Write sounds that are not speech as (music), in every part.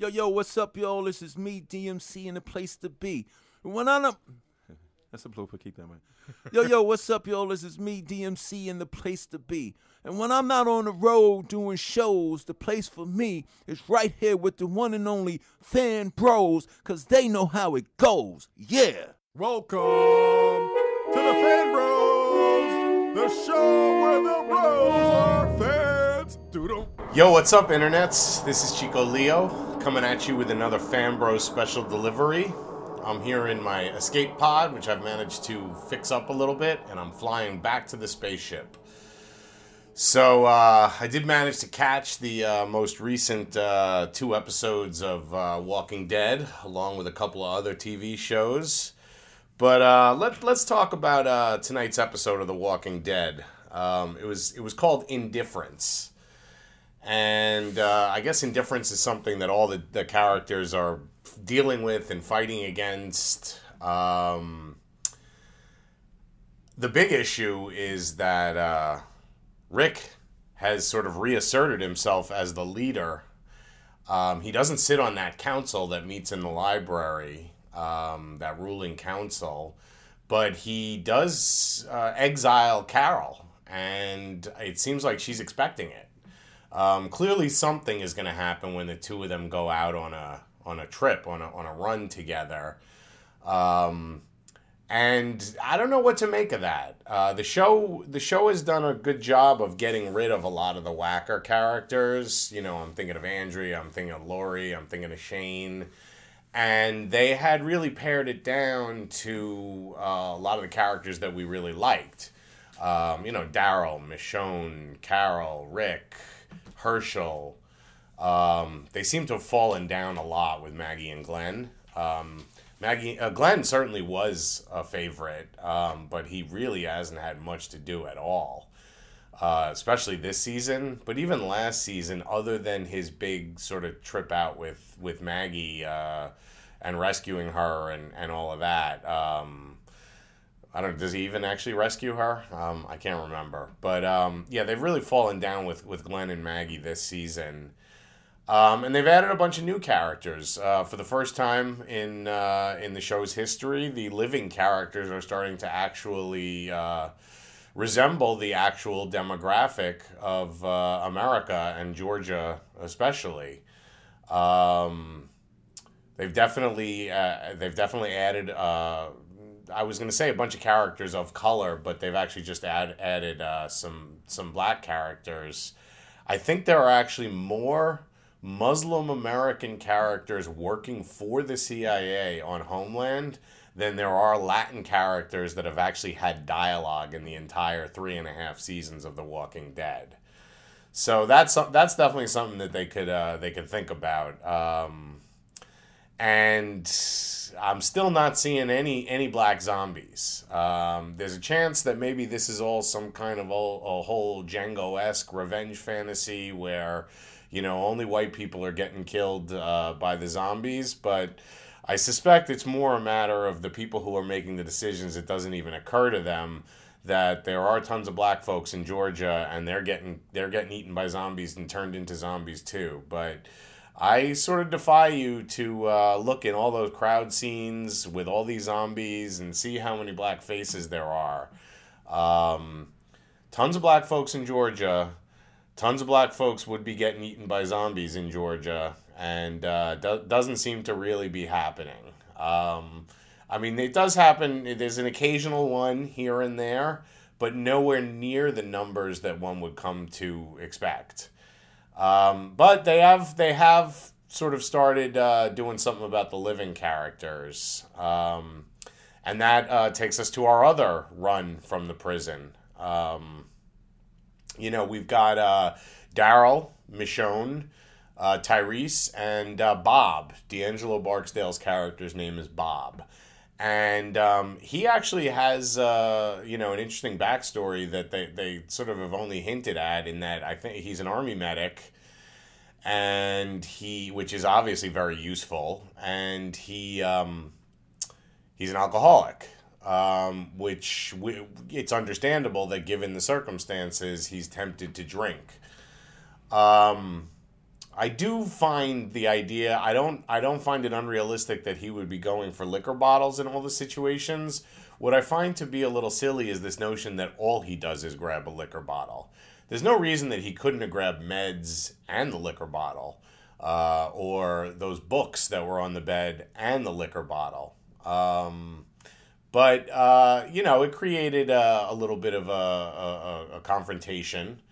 Yo, yo, what's up, yo? This is me, DMC, and the place to be. When I'm up. (laughs) That's a blooper, keep that man. (laughs) Yo, yo, what's up, yo? This is me, DMC, and the place to be. And when I'm not on the road doing shows, the place for me is right here with the one and only fan bros, cause they know how it goes. Yeah. Welcome to the Fan Bros, the show where the bros are fans. Doodle. Yo, what's up, internets? This is Chico Leo coming at you with another Fan Bros special delivery. I'm here in my escape pod, which I've managed to fix up a little bit, and I'm flying back to the spaceship. So, uh, I did manage to catch the uh, most recent uh, two episodes of uh, Walking Dead, along with a couple of other TV shows. But uh, let, let's talk about uh, tonight's episode of The Walking Dead. Um, it was it was called Indifference and uh, I guess indifference is something that all the, the characters are dealing with and fighting against. Um, the big issue is that uh, Rick has sort of reasserted himself as the leader. Um, he doesn't sit on that council that meets in the library, um, that ruling council, but he does uh, exile Carol, and it seems like she's expecting it. Um, clearly, something is going to happen when the two of them go out on a on a trip on a on a run together. Um, and I don't know what to make of that. Uh, the show the show has done a good job of getting rid of a lot of the whacker characters. You know, I'm thinking of Andrea, I'm thinking of Lori, I'm thinking of Shane. And they had really pared it down to uh, a lot of the characters that we really liked. Um, you know, Daryl, Michonne, Carol, Rick, Hershel. Um, they seem to have fallen down a lot with Maggie and Glenn. Um, Maggie, uh, Glenn certainly was a favorite, um, but he really hasn't had much to do at all, uh, especially this season. But even last season, other than his big sort of trip out with with Maggie uh, and rescuing her and and all of that. Um, I don't. Does he even actually rescue her? Um, I can't remember. But um, yeah, they've really fallen down with with Glenn and Maggie this season. Um, and they've added a bunch of new characters. Uh, for the first time in uh, in the show's history, the living characters are starting to actually uh, resemble the actual demographic of uh, America and Georgia, especially. Um, they've definitely uh, they've definitely added. Uh, I was to say a bunch of characters of color, but they've actually just add, added some some black characters. I think there are actually more Muslim American characters working for the CIA on Homeland than there are Latin characters that have actually had dialogue in the entire three and a half seasons of The Walking Dead. So that's that's definitely something that they could uh, they could think about. Um, and I'm still not seeing any any black zombies. Um, there's a chance that maybe this is all some kind of a, a whole Django esque revenge fantasy where you know, only white people are getting killed uh, by the zombies, but I suspect it's more a matter of the people who are making the decisions. It doesn't even occur to them that there are tons of black folks in Georgia and they're getting they're getting eaten by zombies and turned into zombies too. But I sort of defy you to uh, look in all those crowd scenes with all these zombies and see how many black faces there are. Um, tons of black folks in Georgia tons of black folks would be getting eaten by zombies in Georgia, and uh, do- doesn't seem to really be happening. Um, I mean, it does happen. There's an occasional one here and there, but nowhere near the numbers that one would come to expect. Um, but they have they have sort of started uh, doing something about the living characters, um, and that uh, takes us to our other run from the prison. Um, you know, we've got uh, Daryl, Michonne, uh, Tyrese, and uh, Bob. D'Angelo Barksdale's character's name is Bob. And um, he actually has, uh, you know, an interesting backstory that they, they sort of have only hinted at in that I think he's an army medic and he, which is obviously very useful, and he, um, he's an alcoholic um, which we, it's understandable that given the circumstances, he's tempted to drink. Um, I do find the idea. I don't. I don't find it unrealistic that he would be going for liquor bottles in all the situations. What I find to be a little silly is this notion that all he does is grab a liquor bottle. There's no reason that he couldn't have grabbed meds and the liquor bottle, uh, or those books that were on the bed and the liquor bottle. Um, but uh, you know, it created a, a little bit of a, a, a confrontation.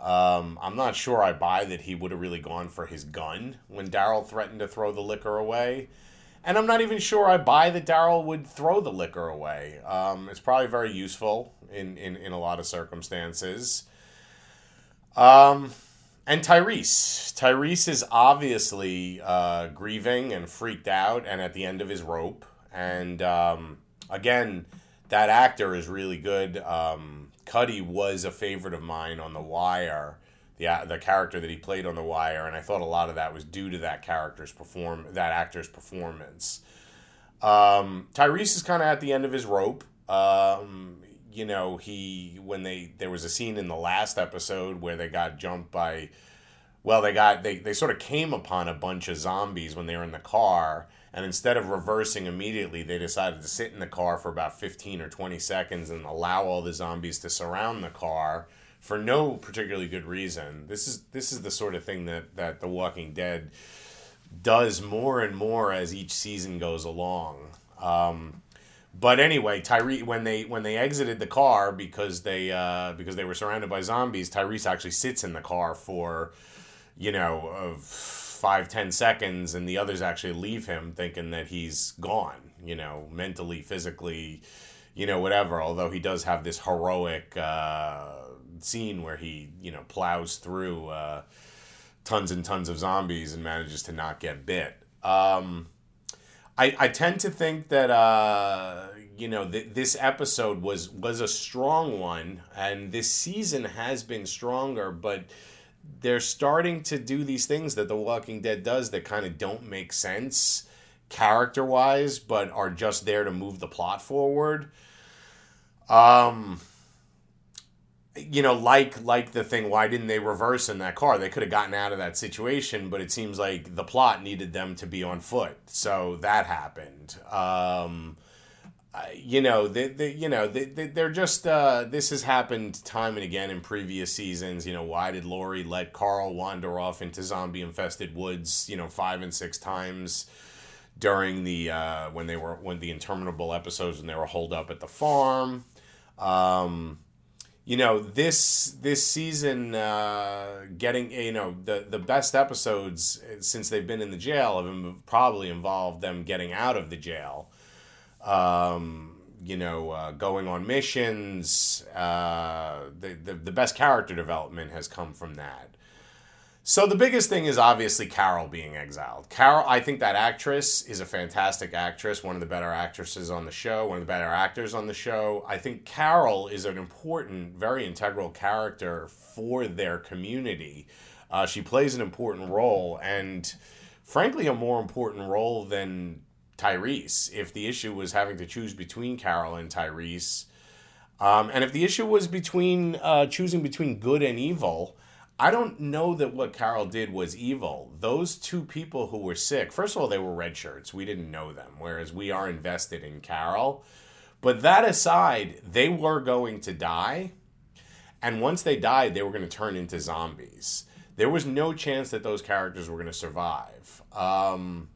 Um, I'm not sure I buy that he would have really gone for his gun when Daryl threatened to throw the liquor away. And I'm not even sure I buy that Daryl would throw the liquor away. Um, it's probably very useful in, in, in a lot of circumstances. Um, and Tyrese. Tyrese is obviously uh, grieving and freaked out and at the end of his rope. And um, again, that actor is really good. Um, Cutty was a favorite of mine on The Wire, the the character that he played on The Wire, and I thought a lot of that was due to that character's perform that actor's performance. Um, Tyrese is kind of at the end of his rope. Um, you know, he when they there was a scene in the last episode where they got jumped by well, they got they, they sort of came upon a bunch of zombies when they were in the car, and instead of reversing immediately, they decided to sit in the car for about 15 or 20 seconds and allow all the zombies to surround the car for no particularly good reason. This is this is the sort of thing that that The Walking Dead does more and more as each season goes along. Um, but anyway, Tyrese when they when they exited the car because they uh, because they were surrounded by zombies, Tyrese actually sits in the car for you know of five ten seconds, and the others actually leave him thinking that he's gone. You know, mentally, physically, you know, whatever. Although he does have this heroic uh, scene where he you know plows through uh, tons and tons of zombies and manages to not get bit. Um, I, I tend to think that uh, you know th- this episode was was a strong one, and this season has been stronger, but they're starting to do these things that The Walking Dead does that kind of don't make sense character wise, but are just there to move the plot forward. Um, you know, like like the thing, why didn't they reverse in that car? They could have gotten out of that situation, but it seems like the plot needed them to be on foot, so that happened. Um, you know, they, they, you know, they, they're just. Uh, this has happened time and again in previous seasons. You know, why did Lori let Carl wander off into zombie-infested woods? You know, five and six times during the uh, when they were when the interminable episodes when they were holed up at the farm. Um, you know this this season uh, getting you know the the best episodes since they've been in the jail have probably involved them getting out of the jail um, you know, uh, going on missions. Uh, the, the, the best character development has come from that. So the biggest thing is obviously Carol being exiled. Carol, I think that actress is a fantastic actress, one of the better actresses on the show, one of the better actors on the show. I think Carol is an important, very integral character for their community. Uh, she plays an important role, and frankly, a more important role than Tyrese. If the issue was having to choose between Carol and Tyrese, um, and if the issue was between uh, choosing between good and evil, I don't know that what Carol did was evil. Those two people who were sick, first of all, they were red shirts. We didn't know them, whereas we are invested in Carol. But that aside, they were going to die. And once they died, they were going to turn into zombies. There was no chance that those characters were going to survive. Um,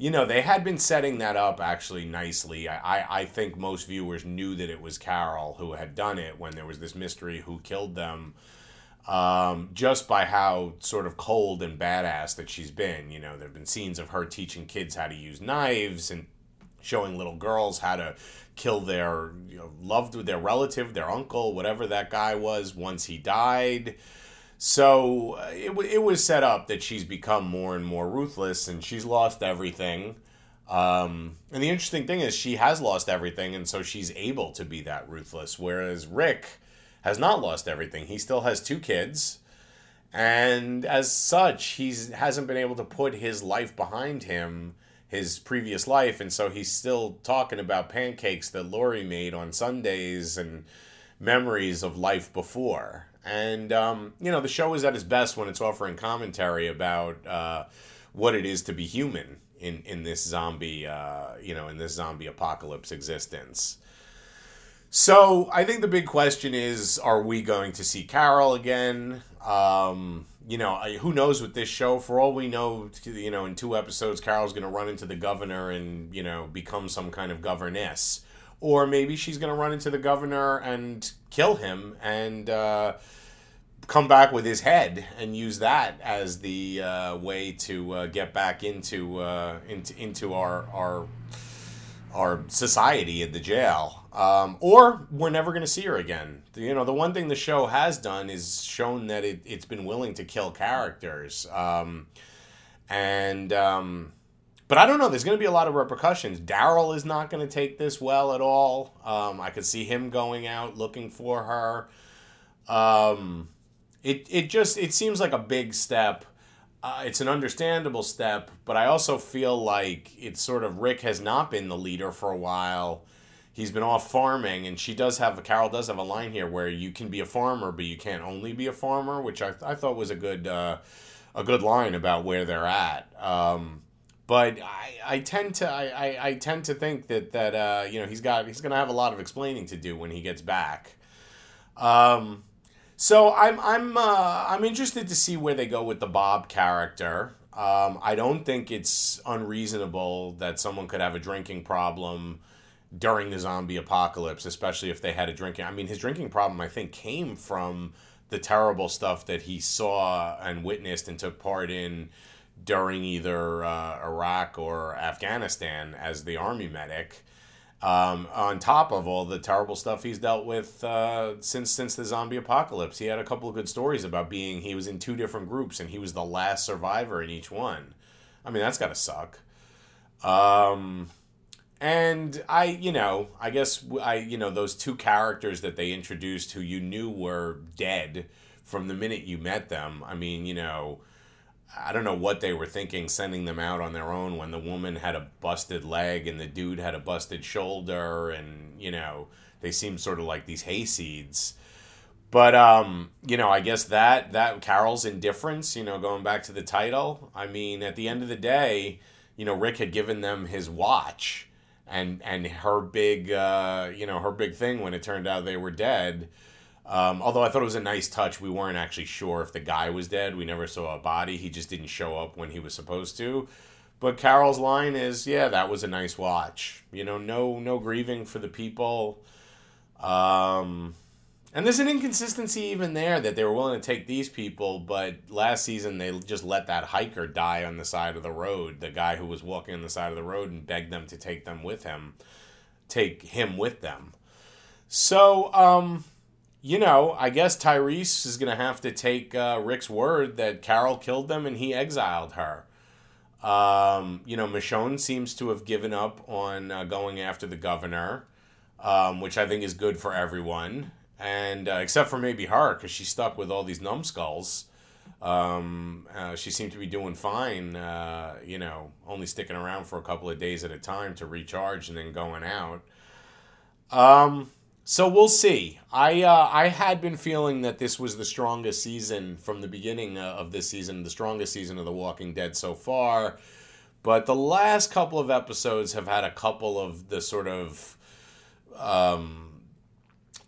you know, they had been setting that up actually nicely. I, I think most viewers knew that it was Carol who had done it when there was this mystery who killed them, um, just by how sort of cold and badass that she's been. You know, there have been scenes of her teaching kids how to use knives and showing little girls how to kill their you know, loved their relative, their uncle, whatever that guy was once he died. So uh, it, it was set up that she's become more and more ruthless and she's lost everything. Um, and the interesting thing is, she has lost everything, and so she's able to be that ruthless. Whereas Rick has not lost everything. He still has two kids, and as such, he hasn't been able to put his life behind him, his previous life, and so he's still talking about pancakes that Lori made on Sundays and memories of life before And um, you know, the show is at its best when it's offering commentary about uh, what it is to be human in in this zombie, uh, you know, in this zombie apocalypse existence. So I think the big question is: Are we going to see Carol again? Um, you know, I- who knows with this show? For all we know, you know, in two episodes, Carol's going to run into the governor and you know become some kind of governess, or maybe she's going to run into the governor and kill him and uh, come back with his head and use that as the uh, way to uh, get back into uh, into into our our our society at the jail. Um, or we're never going to see her again. You know, the one thing the show has done is shown that it, it's been willing to kill characters. Um, and, um, but I don't know. There's going to be a lot of repercussions. Daryl is not going to take this well at all. Um, I could see him going out looking for her. Um, it, it just, it seems like a big step. Uh, it's an understandable step, but I also feel like it's sort of Rick has not been the leader for a while. He's been off farming, and she does have Carol does have a line here where you can be a farmer, but you can't only be a farmer, which I, I thought was a good uh, a good line about where they're at. Um, but I, I tend to I, I, I tend to think that that uh, you know he's got he's gonna have a lot of explaining to do when he gets back. Um, so I'm I'm uh, I'm interested to see where they go with the Bob character. Um, I don't think it's unreasonable that someone could have a drinking problem during the zombie apocalypse, especially if they had a drinking. I mean, his drinking problem I think came from the terrible stuff that he saw and witnessed and took part in during either uh, Iraq or Afghanistan as the army medic. Um, on top of all the terrible stuff he's dealt with uh, since since the zombie apocalypse, he had a couple of good stories about being he was in two different groups and he was the last survivor in each one. I mean, that's gotta suck. Um, and I, you know, I guess I, you know, those two characters that they introduced who you knew were dead from the minute you met them. I mean, you know, I don't know what they were thinking sending them out on their own when the woman had a busted leg and the dude had a busted shoulder and you know they seemed sort of like these hayseeds but um you know i guess that that carol's indifference you know going back to the title. I mean at the end of the day you know rick had given them his watch and and her big uh you know her big thing when it turned out they were dead um, although I thought it was a nice touch, we weren't actually sure if the guy was dead. We never saw a body. He just didn't show up when he was supposed to. But Carol's line is, "Yeah, that was a nice watch. You know, no no grieving for the people." Um, and there's an inconsistency even there that they were willing to take these people, but last season they just let that hiker die on the side of the road. The guy who was walking on the side of the road and begged them to take them with him, take him with them. So, um, you know, I guess Tyrese is going to have to take uh, Rick's word that Carol killed them and he exiled her. Um, you know, Michonne seems to have given up on uh, going after the governor, um, which I think is good for everyone, and uh, except for maybe her because she's stuck with all these numbskulls. Um, uh, she seemed to be doing fine, uh, you know, only sticking around for a couple of days at a time to recharge and then going out. Um, so we'll see. I uh, I had been feeling that this was the strongest season from the beginning uh, of this season, the strongest season of The Walking Dead so far. But the last couple of episodes have had a couple of the sort of um,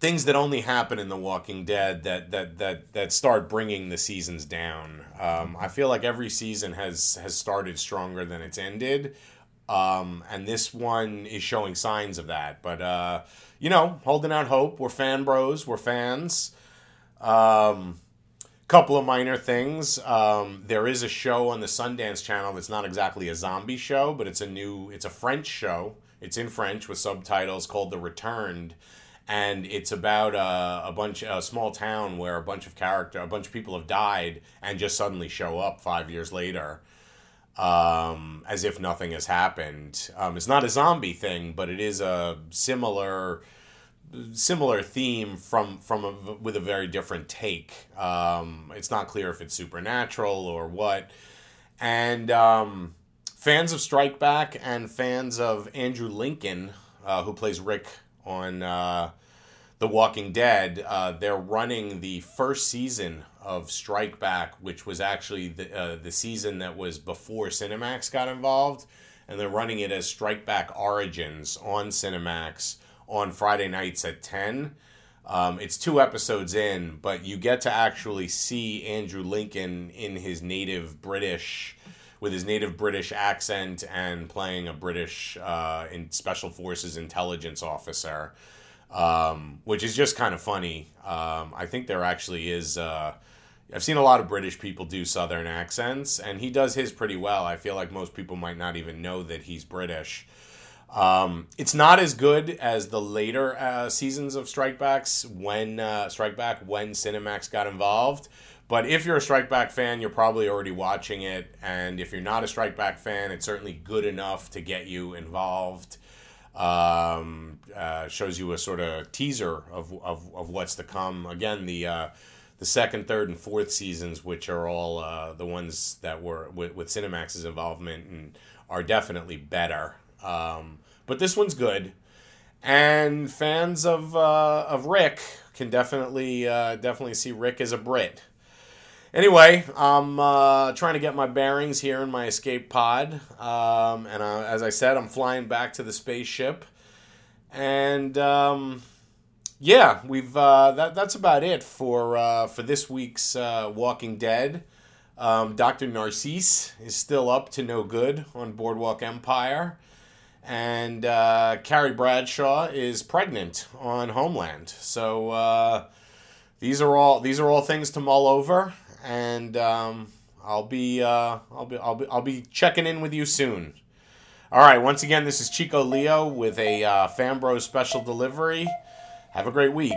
things that only happen in The Walking Dead that that that that start bringing the seasons down. Um, I feel like every season has has started stronger than it's ended, um, and this one is showing signs of that. But uh, you know, holding out hope. We're fan bros. We're fans. Um, couple of minor things. Um, there is a show on the Sundance Channel that's not exactly a zombie show, but it's a new, it's a French show. It's in French with subtitles called The Returned, and it's about a, a bunch, a small town where a bunch of character, a bunch of people have died and just suddenly show up five years later, um, as if nothing has happened. Um, it's not a zombie thing, but it is a similar similar theme from from a, with a very different take. Um, it's not clear if it's supernatural or what. And um, fans of Strike Back and fans of Andrew Lincoln, uh, who plays Rick on uh, The Walking Dead, uh, they're running the first season of Strike Back, which was actually the uh, the season that was before Cinemax got involved, and they're running it as Strike Back Origins on Cinemax on Friday nights at ten. Um, it's two episodes in, but you get to actually see Andrew Lincoln in his native British, with his native British accent and playing a British uh, in Special Forces intelligence officer, um, which is just kind of funny. Um, I think there actually is. Uh, I've seen a lot of British people do Southern accents, and he does his pretty well. I feel like most people might not even know that he's British. Um, it's not as good as the later uh, seasons of Strikebacks when uh, Strikeback when Cinemax got involved. But if you're a Strikeback fan, you're probably already watching it, and if you're not a Strikeback fan, it's certainly good enough to get you involved. Um, uh, shows you a sort of teaser of, of, of what's to come. Again, the uh, the second, third, and fourth seasons, which are all uh, the ones that were with, with Cinemax's involvement, and are definitely better. Um, but this one's good, and fans of uh, of Rick can definitely uh, definitely see Rick as a Brit. Anyway, I'm uh, trying to get my bearings here in my escape pod, um, and uh, as I said, I'm flying back to the spaceship, and um, yeah, we've uh, that that's about it for uh, for this week's uh, Walking Dead. Um, Doctor Narcisse is still up to no good on Boardwalk Empire, and uh, Carrie Bradshaw is pregnant on Homeland. So these are all these are all things to mull over, and um, I'll be uh, I'll be I'll be I'll be checking in with you soon. All right, once again, this is Chico Leo with a uh, Fanbros special delivery. Have a great week.